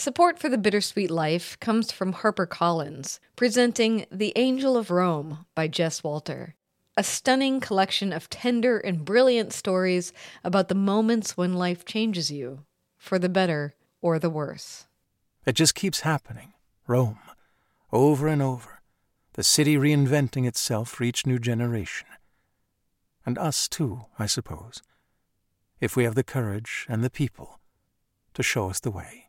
Support for the Bittersweet Life comes from HarperCollins, presenting The Angel of Rome by Jess Walter. A stunning collection of tender and brilliant stories about the moments when life changes you, for the better or the worse. It just keeps happening. Rome. Over and over. The city reinventing itself for each new generation. And us, too, I suppose. If we have the courage and the people to show us the way.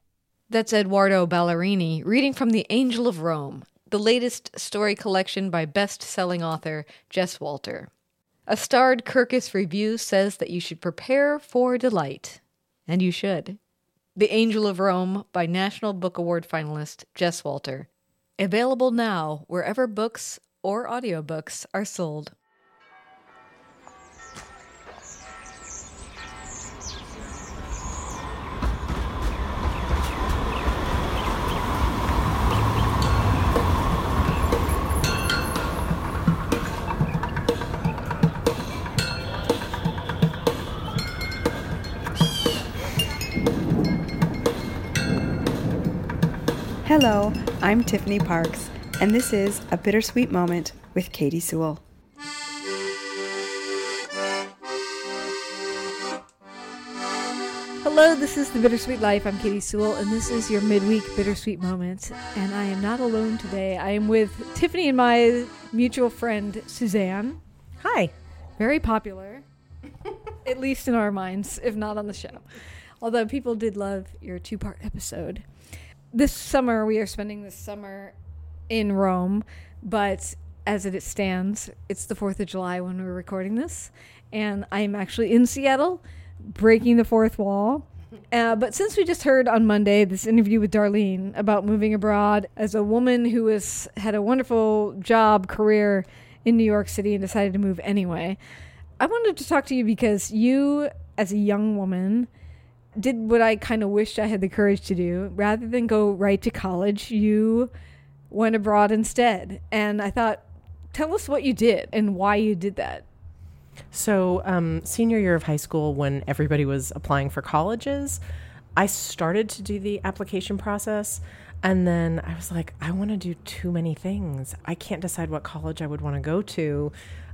That's Edoardo Ballerini reading from The Angel of Rome, the latest story collection by best selling author Jess Walter. A starred Kirkus review says that you should prepare for delight. And you should. The Angel of Rome by National Book Award finalist Jess Walter. Available now wherever books or audiobooks are sold. Hello, I'm Tiffany Parks, and this is A Bittersweet Moment with Katie Sewell. Hello, this is The Bittersweet Life. I'm Katie Sewell, and this is your midweek Bittersweet Moment. And I am not alone today. I am with Tiffany and my mutual friend, Suzanne. Hi. Very popular, at least in our minds, if not on the show. Although people did love your two part episode this summer we are spending this summer in Rome, but as it stands, it's the 4th of July when we're recording this, and I'm actually in Seattle breaking the fourth wall. Uh, but since we just heard on Monday this interview with Darlene about moving abroad as a woman who has had a wonderful job career in New York City and decided to move anyway, I wanted to talk to you because you, as a young woman, did what I kind of wished I had the courage to do. Rather than go right to college, you went abroad instead. And I thought, tell us what you did and why you did that. So, um, senior year of high school, when everybody was applying for colleges, I started to do the application process. And then I was like, I want to do too many things. I can't decide what college I would want to go to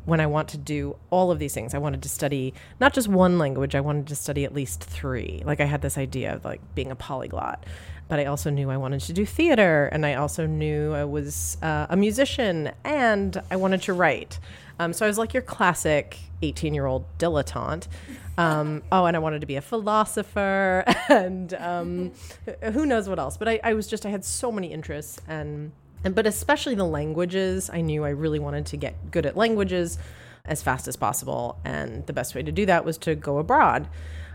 when I want to do all of these things. I wanted to study not just one language, I wanted to study at least three. Like I had this idea of like being a polyglot. But I also knew I wanted to do theater, and I also knew I was uh, a musician, and I wanted to write. Um, so I was like your classic 18 year old dilettante. Um, oh, and I wanted to be a philosopher, and um, who knows what else. But I, I was just, I had so many interests, and and but especially the languages, I knew I really wanted to get good at languages as fast as possible, and the best way to do that was to go abroad.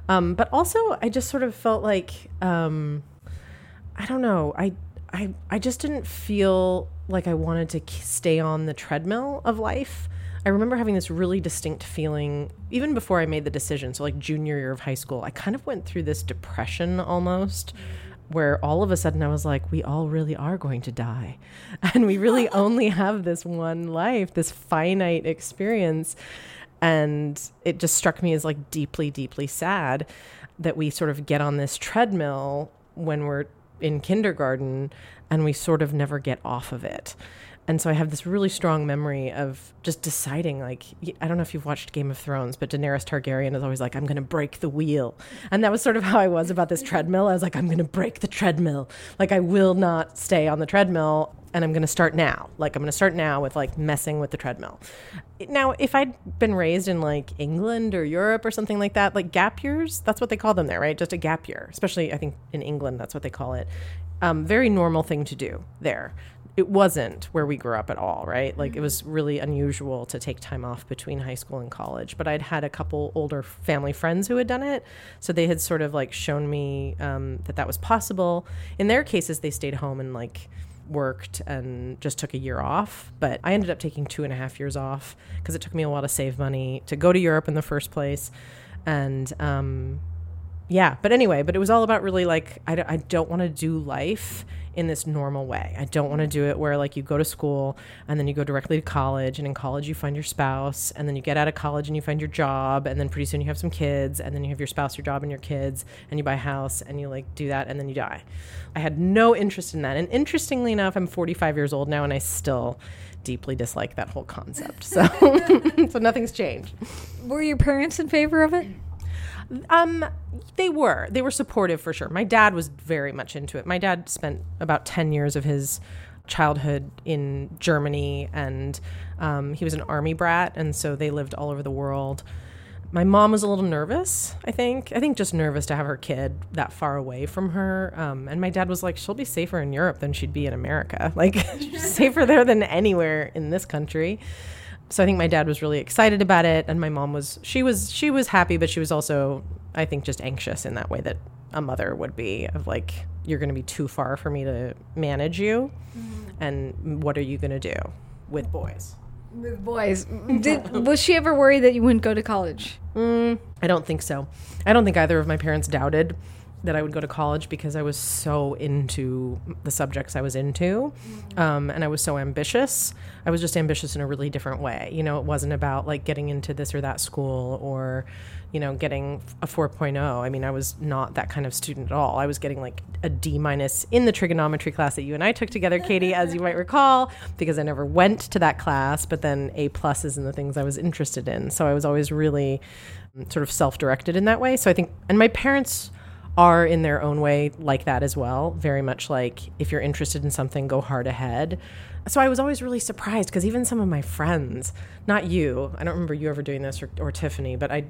Um, but also, I just sort of felt like um, I don't know, I I I just didn't feel like I wanted to stay on the treadmill of life. I remember having this really distinct feeling even before I made the decision. So, like junior year of high school, I kind of went through this depression almost where all of a sudden I was like, we all really are going to die. And we really only have this one life, this finite experience. And it just struck me as like deeply, deeply sad that we sort of get on this treadmill when we're in kindergarten and we sort of never get off of it. And so I have this really strong memory of just deciding, like, I don't know if you've watched Game of Thrones, but Daenerys Targaryen is always like, I'm going to break the wheel. And that was sort of how I was about this treadmill. I was like, I'm going to break the treadmill. Like, I will not stay on the treadmill and I'm going to start now. Like, I'm going to start now with like messing with the treadmill. Now, if I'd been raised in like England or Europe or something like that, like gap years, that's what they call them there, right? Just a gap year. Especially, I think in England, that's what they call it. Um, very normal thing to do there it wasn't where we grew up at all, right? Like it was mm-hmm. really unusual to take time off between high school and college. But I'd had a couple older family friends who had done it, so they had sort of like shown me um, that that was possible. In their cases, they stayed home and like worked and just took a year off. But I ended up taking two and a half years off because it took me a while to save money to go to Europe in the first place, and um, yeah. But anyway, but it was all about really like I d- I don't want to do life in this normal way. I don't want to do it where like you go to school and then you go directly to college and in college you find your spouse and then you get out of college and you find your job and then pretty soon you have some kids and then you have your spouse, your job and your kids and you buy a house and you like do that and then you die. I had no interest in that. And interestingly enough, I'm 45 years old now and I still deeply dislike that whole concept. So so nothing's changed. Were your parents in favor of it? Um, they were. They were supportive for sure. My dad was very much into it. My dad spent about 10 years of his childhood in Germany and um, he was an army brat. And so they lived all over the world. My mom was a little nervous, I think. I think just nervous to have her kid that far away from her. Um, and my dad was like, she'll be safer in Europe than she'd be in America. Like, safer there than anywhere in this country so I think my dad was really excited about it, and my mom was she was she was happy, but she was also I think just anxious in that way that a mother would be of like you're going to be too far for me to manage you, mm-hmm. and what are you going to do with boys? With boys, Did, was she ever worried that you wouldn't go to college? Mm, I don't think so. I don't think either of my parents doubted that I would go to college because I was so into the subjects I was into, um, and I was so ambitious. I was just ambitious in a really different way. You know, it wasn't about like getting into this or that school or, you know, getting a 4.0. I mean, I was not that kind of student at all. I was getting like a D minus in the trigonometry class that you and I took together, Katie, as you might recall, because I never went to that class. But then A pluses in the things I was interested in. So I was always really um, sort of self directed in that way. So I think, and my parents are in their own way like that as well. Very much like if you're interested in something, go hard ahead. So I was always really surprised because even some of my friends, not you, I don't remember you ever doing this or, or Tiffany, but I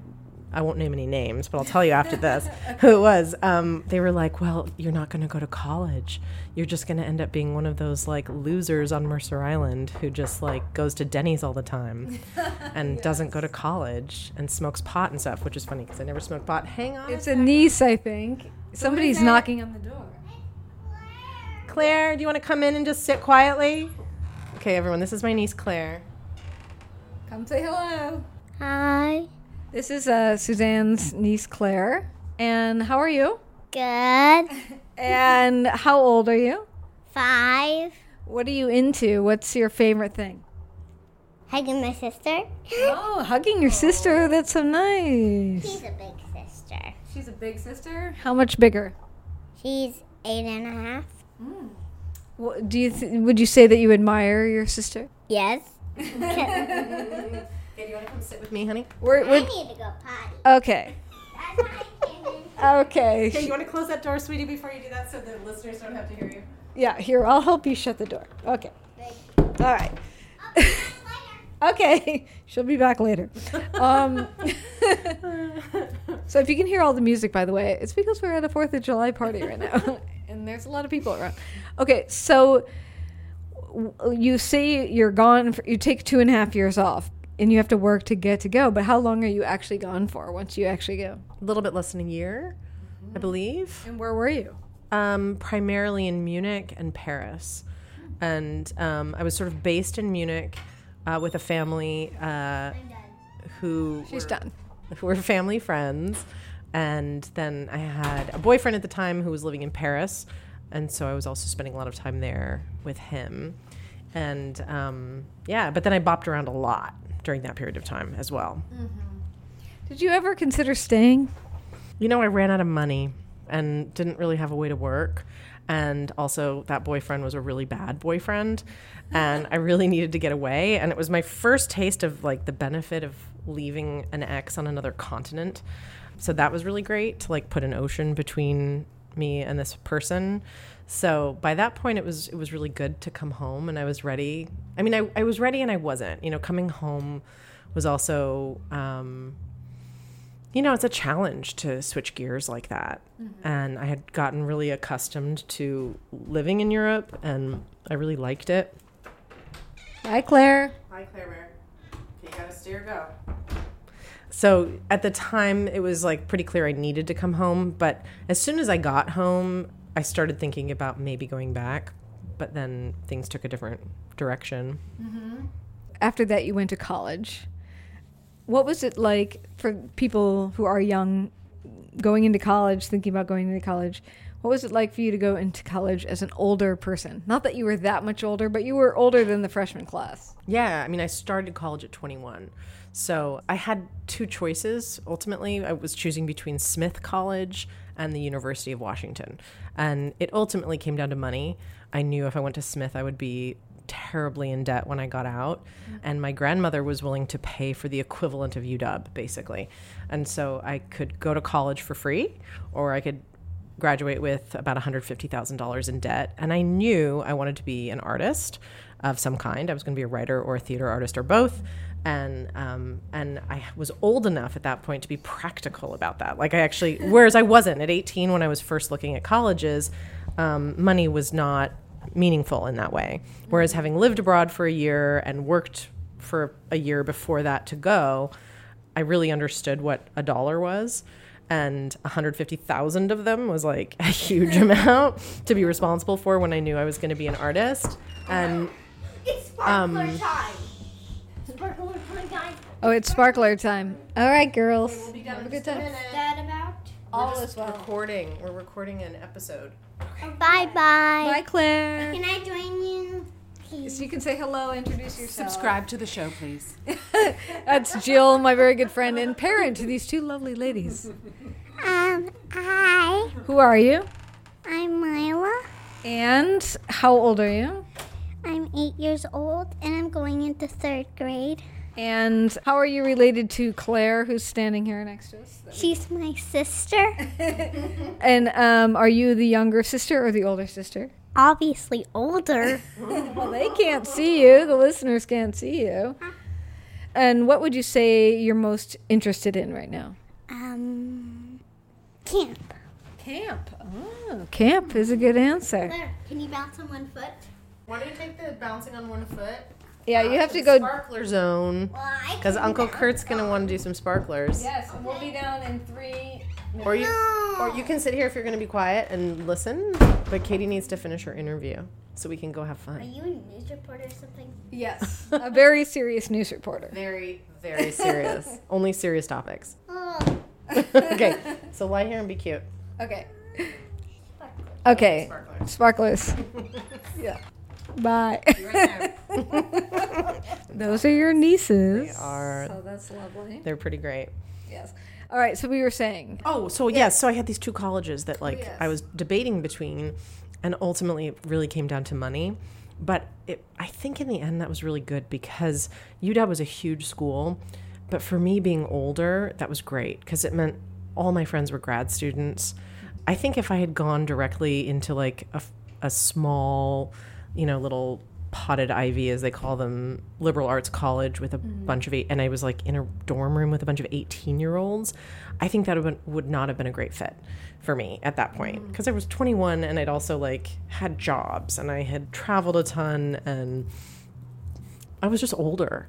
I won't name any names, but I'll tell you after this who it was. Um, they were like, "Well, you're not going to go to college. You're just going to end up being one of those like losers on Mercer Island who just like goes to Denny's all the time and yes. doesn't go to college and smokes pot and stuff." Which is funny because I never smoked pot. Hang on. It's a, a niece, I think. Somebody's knocking on the door. Claire, do you want to come in and just sit quietly? Okay, everyone. This is my niece Claire. Come say hello. Hi. This is uh, Suzanne's niece Claire. And how are you? Good. and how old are you? Five. What are you into? What's your favorite thing? Hugging my sister. oh, hugging your sister. That's so nice. She's a big sister. She's a big sister? How much bigger? She's eight and a half. Mm. Well, do you th- would you say that you admire your sister? Yes. Okay, do you want to come sit with me, honey? We're, we're I need to go potty. Okay. okay. Okay, you want to close that door, sweetie, before you do that so the listeners don't have to hear you? Yeah, here, I'll help you shut the door. Okay. All right. okay, she'll be back later. Um, so if you can hear all the music, by the way, it's because we're at a Fourth of July party right now, and there's a lot of people around. Okay, so you say you're gone. For, you take two and a half years off and you have to work to get to go. But how long are you actually gone for once you actually go? A little bit less than a year, mm-hmm. I believe. And where were you? Um, primarily in Munich and Paris. And um, I was sort of based in Munich uh, with a family uh, who she's were, done, who were family friends. And then I had a boyfriend at the time who was living in Paris, and so I was also spending a lot of time there with him. And um, yeah, but then I bopped around a lot during that period of time as well. Mm-hmm. Did you ever consider staying? You know, I ran out of money and didn't really have a way to work. And also, that boyfriend was a really bad boyfriend. And I really needed to get away. And it was my first taste of like the benefit of leaving an ex on another continent. So that was really great to like put an ocean between me and this person. So by that point, it was it was really good to come home, and I was ready. I mean, I, I was ready, and I wasn't. You know, coming home was also, um, you know, it's a challenge to switch gears like that. Mm-hmm. And I had gotten really accustomed to living in Europe, and I really liked it. Hi, Claire. Hi, Claire. Okay, you gotta steer go. So at the time, it was like pretty clear I needed to come home. But as soon as I got home, I started thinking about maybe going back, but then things took a different direction. Mm-hmm. After that, you went to college. What was it like for people who are young going into college, thinking about going into college? What was it like for you to go into college as an older person? Not that you were that much older, but you were older than the freshman class. Yeah, I mean, I started college at 21. So I had two choices. Ultimately, I was choosing between Smith College and the University of Washington. And it ultimately came down to money. I knew if I went to Smith, I would be terribly in debt when I got out. Mm-hmm. And my grandmother was willing to pay for the equivalent of UW, basically. And so I could go to college for free, or I could graduate with about $150,000 in debt. And I knew I wanted to be an artist of some kind. I was going to be a writer or a theater artist or both. And um, and I was old enough at that point to be practical about that. Like I actually, whereas I wasn't at 18 when I was first looking at colleges, um, money was not meaningful in that way. Whereas having lived abroad for a year and worked for a year before that to go, I really understood what a dollar was. And 150,000 of them was like a huge amount to be responsible for when I knew I was going to be an artist. And It's sparkler time. Sparkler time. Oh, it's sparkler time. All right, girls. Have a good time. That about? All is well. recording. We're recording an episode. Bye bye. Bye, Claire. Can I join you? Please. So you can say hello, introduce yourself. Subscribe to the show, please. That's Jill, my very good friend and parent to these two lovely ladies. Um, hi. Who are you? I'm Mila. And how old are you? I'm eight years old and I'm going into third grade. And how are you related to Claire, who's standing here next to us? She's my sister. And um, are you the younger sister or the older sister? Obviously older. Well, they can't see you. The listeners can't see you. And what would you say you're most interested in right now? Um, camp. Camp. Oh, camp is a good answer. Claire, can you bounce on one foot? Why don't you take the bouncing on one foot? Yeah, you have to go. Sparkler zone. Because can Uncle Kurt's going to want to do some sparklers. Yes, and we'll be down in three. Or you, or you can sit here if you're going to be quiet and listen. But Katie needs to finish her interview so we can go have fun. Are you a news reporter or something? Yes, a very serious news reporter. Very, very serious. Only serious topics. Oh, okay, so lie here and be cute. Okay. Okay. Sparklers. yeah. Bye. Those are your nieces. They are So that's lovely. they're pretty great. Yes. All right. So we were saying. Oh, so yes, so I had these two colleges that like Yes. I was debating between, and ultimately it really came down to money. But it, I think in the end that was really good because UW was a huge school, but for me being older, that was great because it meant all my friends were grad students. I think if I had gone directly into like a, a small, you know, little potted ivy as they call them liberal arts college with a mm-hmm. bunch of eight and i was like in a dorm room with a bunch of 18 year olds i think that would, would not have been a great fit for me at that point. Mm. Because i was 21 and i'd also like had jobs and i had traveled a ton and i was just older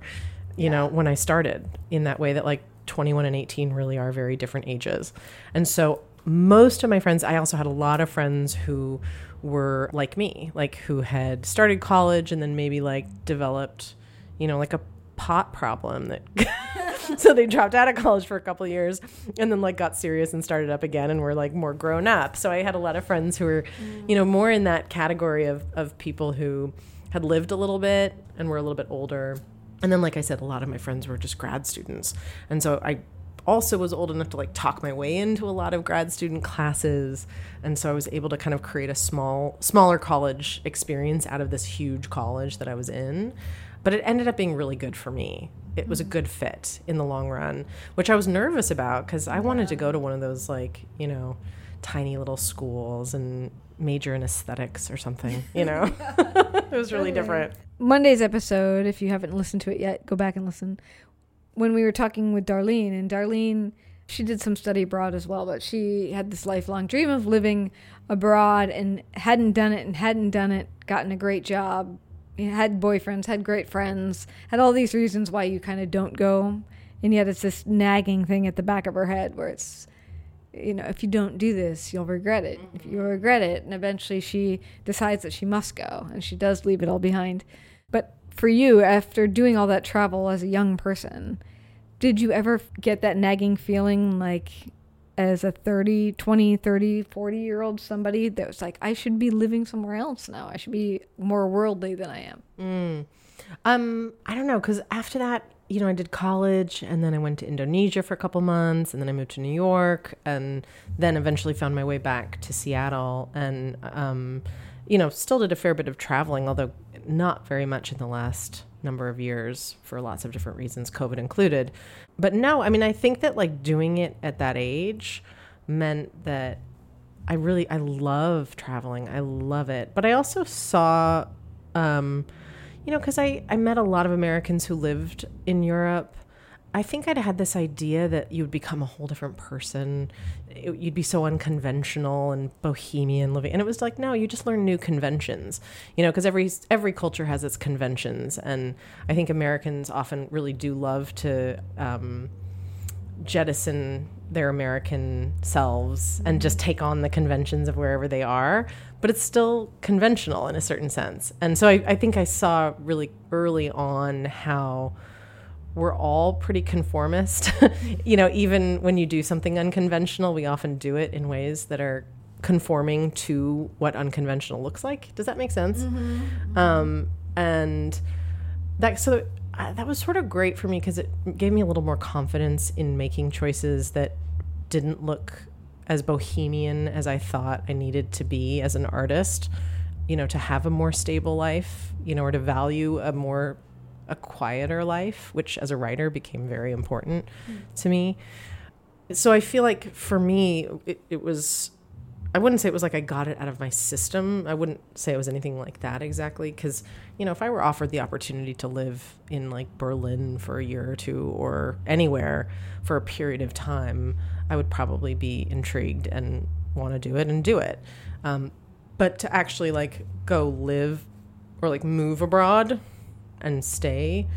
you know when i started in that way that like 21 and 18 really are very different ages. And so most of my friends i also had a lot of friends who were like me like who had started college and then maybe like developed you know like a pot problem that so they dropped out of college for a couple of years and then like got serious and started up again and were like more grown up. So i had a lot of friends who were mm. you know more in that category of of people who had lived a little bit and were a little bit older. And then like i said a lot of my friends were just grad students. And so i also was old enough to like talk my way into a lot of grad student classes and so i was able to kind of create a small smaller college experience out of this huge college that i was in. But it ended up being really good for me. It was a good fit in the long run which i was nervous about because i wanted to go to one of those like you know tiny little schools and major in aesthetics or something you know? It was really different. Monday's episode, if you haven't listened to it yet, go back and listen. When we were talking with Darlene, and Darlene, she did some study abroad as well, but she had this lifelong dream of living abroad and hadn't done it and hadn't done it, gotten a great job, had boyfriends, had great friends, had all these reasons why you kind of don't go. And yet it's this nagging thing at the back of her head where it's, you know, if you don't do this, you'll regret it. If you mm-hmm. regret it, and eventually she decides that she must go, and she does leave it all behind. But for you, after doing all that travel as a young person, did you ever get that nagging feeling like as a 30, 20, 30, 40 year old somebody that was like, I should be living somewhere else now. I should be more worldly than I am. Um, I don't know, because after that, you know, I did college and then I went to Indonesia for a couple months and then I moved to New York and then eventually found my way back to Seattle and, um, you know, still did a fair bit of traveling, although not very much in the last number of years for lots of different reasons, COVID included. But no, I mean, I think that like doing it at that age meant that I really I love traveling. I love it. But I also saw um you know cuz I I met a lot of Americans who lived in Europe. I think I'd had this idea that you'd become a whole different person. It- you'd be so unconventional and bohemian living. And it was like, no, you just learn new conventions. You know, cuz every every culture has its conventions and I think Americans often really do love to um jettison their American selves and just take on the conventions of wherever they are, but it's still conventional in a certain sense. And so I, I think I saw really early on how we're all pretty conformist. you know, even when you do something unconventional, we often do it in ways that are conforming to what unconventional looks like. Does that make sense? Um, and that so uh, that was sort of great for me because it gave me a little more confidence in making choices that didn't look as bohemian as I thought I needed to be as an artist. You know, to have a more stable life, you know, or to value a more a quieter life, which as a writer became very important to me. So I feel like for me, it, it was I wouldn't say it was like I got it out of my system. I wouldn't say it was anything like that exactly. Because, you know, if I were offered the opportunity to live in like Berlin for a year or two or anywhere for a period of time, I would probably be intrigued and want to do it and do it. Um, but to actually like go live or like move abroad and stay,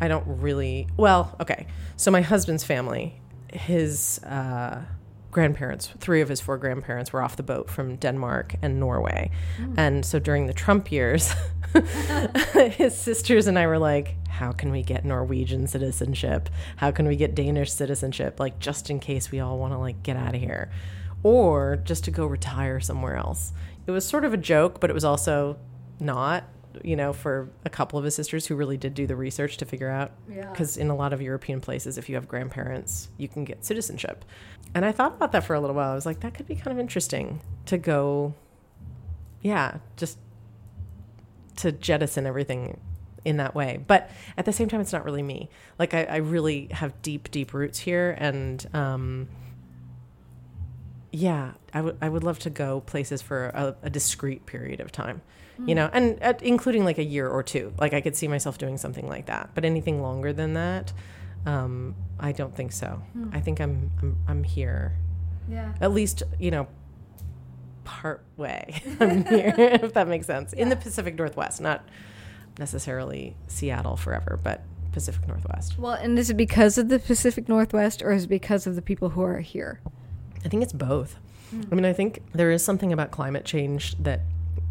I don't really. Well, okay. So my husband's family, his uh, grandparents, three of his four grandparents were off the boat from Denmark and Norway. And so during the Trump years, his sisters and I were like, how can we get Norwegian citizenship? How can we get Danish citizenship? Like, just in case we all want to like get out of here. Or just to go retire somewhere else. It was sort of a joke, but it was also not you know, for a couple of his sisters who really did do the research to figure out. Because in a lot of European places, if you have grandparents, you can get citizenship. And I thought about that for a little while. I was like, that could be kind of interesting to go, yeah, just to jettison everything in that way. But at the same time, it's not really me. Like, I, I really have deep, deep roots here. And, um, yeah, I would I would love to go places for a, a discrete period of time, you know, and uh, including like a year or two. Like I could see myself doing something like that. But anything longer than that, um, I don't think so. I think I'm I'm I'm here. Yeah. At least you know, part way. I'm here, if that makes sense. In the Pacific Northwest, not necessarily Seattle forever, but Pacific Northwest. Well, and is it because of the Pacific Northwest or is it because of the people who are here? I think it's both. I mean, I think there is something about climate change that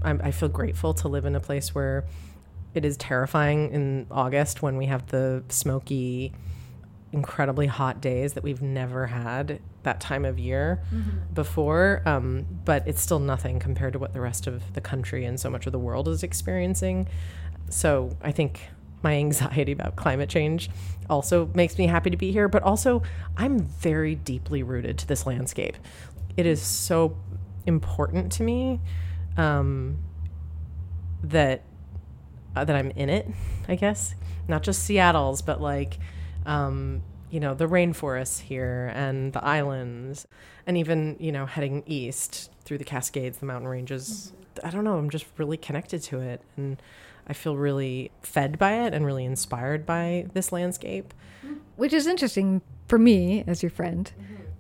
I'm, I feel grateful to live in a place where it is terrifying in August when we have the smoky, incredibly hot days that we've never had that time of year before. Um, but it's still nothing compared to what the rest of the country and so much of the world is experiencing. So I think my anxiety about climate change also makes me happy to be here. But also, I'm very deeply rooted to this landscape. It is so important to me um, that uh, that I'm in it. I guess not just Seattle's, but like um, you know the rainforests here and the islands, and even you know heading east through the Cascades, the mountain ranges. I don't know. I'm just really connected to it, and I feel really fed by it and really inspired by this landscape. Which is interesting for me as your friend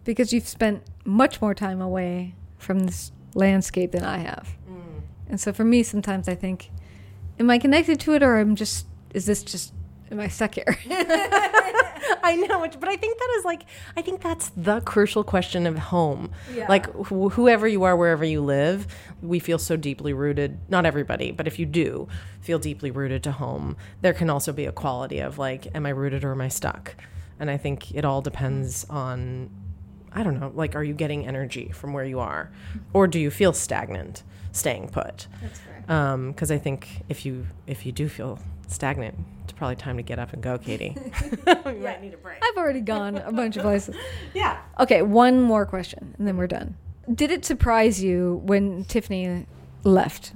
because you've spent much more time away from this landscape than I have. Mm. And so for me, sometimes I think, am I connected to it or am just, is this just, am I stuck here? I know, but I think that is like, I think that's the crucial question of home. Like, wh- whoever you are, wherever you live, we feel so deeply rooted. Not everybody, but if you do feel deeply rooted to home, there can also be a quality of like, am I rooted or am I stuck? And I think it all depends on I don't know, like, are you getting energy from where you are? Or do you feel stagnant staying put? That's fair. Um, because I think if you if you do feel stagnant, it's probably time to get up and go, Katie. we might need a break. I've already gone a bunch of places. Yeah. Okay, one more question, and then we're done. Did it surprise you when Tiffany left?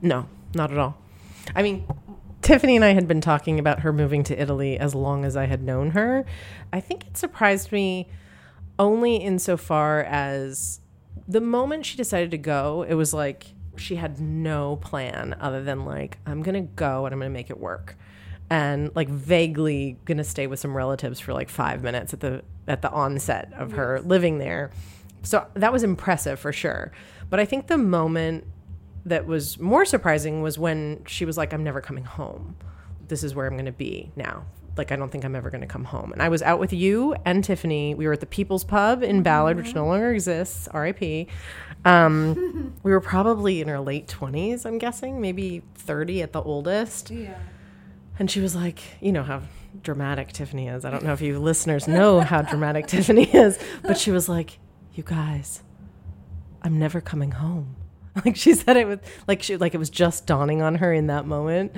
No, not at all. I mean, Tiffany and I had been talking about her moving to Italy as long as I had known her. I think it surprised me only insofar as the moment she decided to go, it was like she had no plan other than like, I'm to go and I'm to make it work. And like vaguely to stay with some relatives for like five minutes at the at the onset of her living there. So that was impressive for sure. But I think the moment that was more surprising was when she was like, I'm never coming home. This is where I'm going to be now. Like, I don't think I'm ever going to come home. And I was out with you and Tiffany. We were at the People's Pub in Ballard, which no longer exists, RIP. Um, we were probably in our late 20s, I'm guessing, maybe 30 at the oldest. Yeah. And she was like, you know how dramatic Tiffany is. I don't know if you listeners know how dramatic Tiffany is, but she was like, you guys, I'm never coming home. Like she said it with like she like it was just dawning on her in that moment.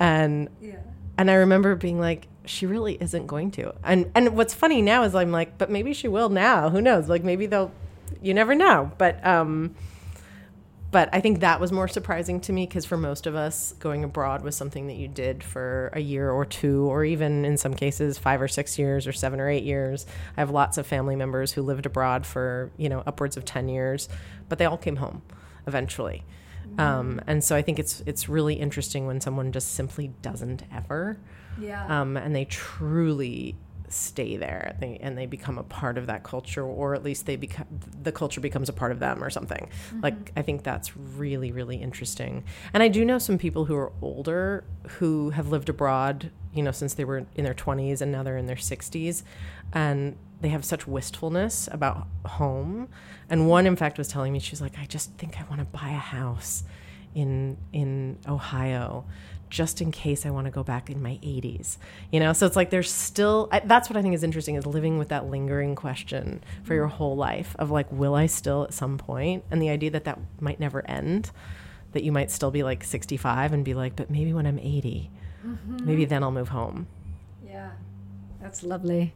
And yeah. and I remember being like, she really isn't going to. And and what's funny now is I'm like, but maybe she will now. Who knows? Like maybe they'll you never know. But um but I think that was more surprising to me because for most of us, going abroad was something that you did for a year or two, or even in some cases, five or six years, or seven or eight years. I have lots of family members who lived abroad for you know upwards of ten years, but they all came home eventually. Mm-hmm. Um, and so I think it's it's really interesting when someone just simply doesn't ever, yeah, um, and they truly stay there. They, and they become a part of that culture or at least they become the culture becomes a part of them or something. Mm-hmm. like i think that's really really interesting. And i do know some people who are older who have lived abroad you know since they were in their 20s and now they're in their 60s and they have such wistfulness about home. And one in fact was telling me she's like i just think i want to buy a house in in ohio just in case I want to go back in my 80s. You know, so it's like there's still I, that's what I think is interesting is living with that lingering question for your whole life of like will I still at some point and the idea that that might never end that you might still be like 65 and be like but maybe when I'm 80 mm-hmm. maybe then I'll move home. Yeah. That's lovely.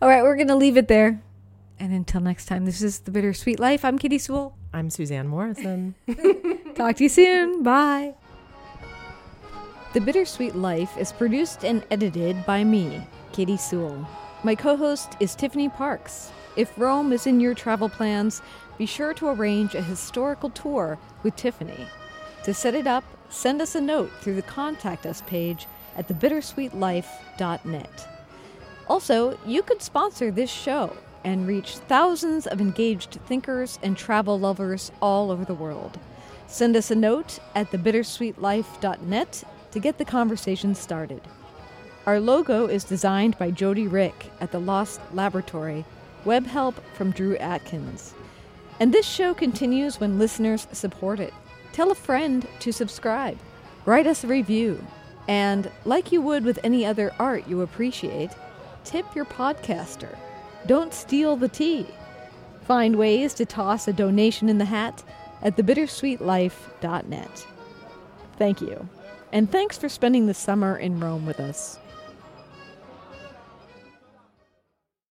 All right, we're going to leave it there. And until next time, this is The Bittersweet Life. I'm Katie Sewell. I'm Suzanne Morrison. Talk to you soon. Bye. The Bittersweet Life is produced and edited by me, Katie Sewell. My co host is Tiffany Parks. If Rome is in your travel plans, be sure to arrange a historical tour with Tiffany. To set it up, send us a note through the Contact Us page at thebittersweetlife.net. Also, you could sponsor this show and reach thousands of engaged thinkers and travel lovers all over the world. Send us a note at thebittersweetlife.net to get the conversation started. Our logo is designed by Jody Rick at the Lost Laboratory, web help from Drew Atkins. And this show continues when listeners support it. Tell a friend to subscribe, write us a review, and, like you would with any other art you appreciate, tip your podcaster. Don't steal the tea. Find ways to toss a donation in the hat at thebittersweetlife.net. Thank you. And thanks for spending the summer in Rome with us.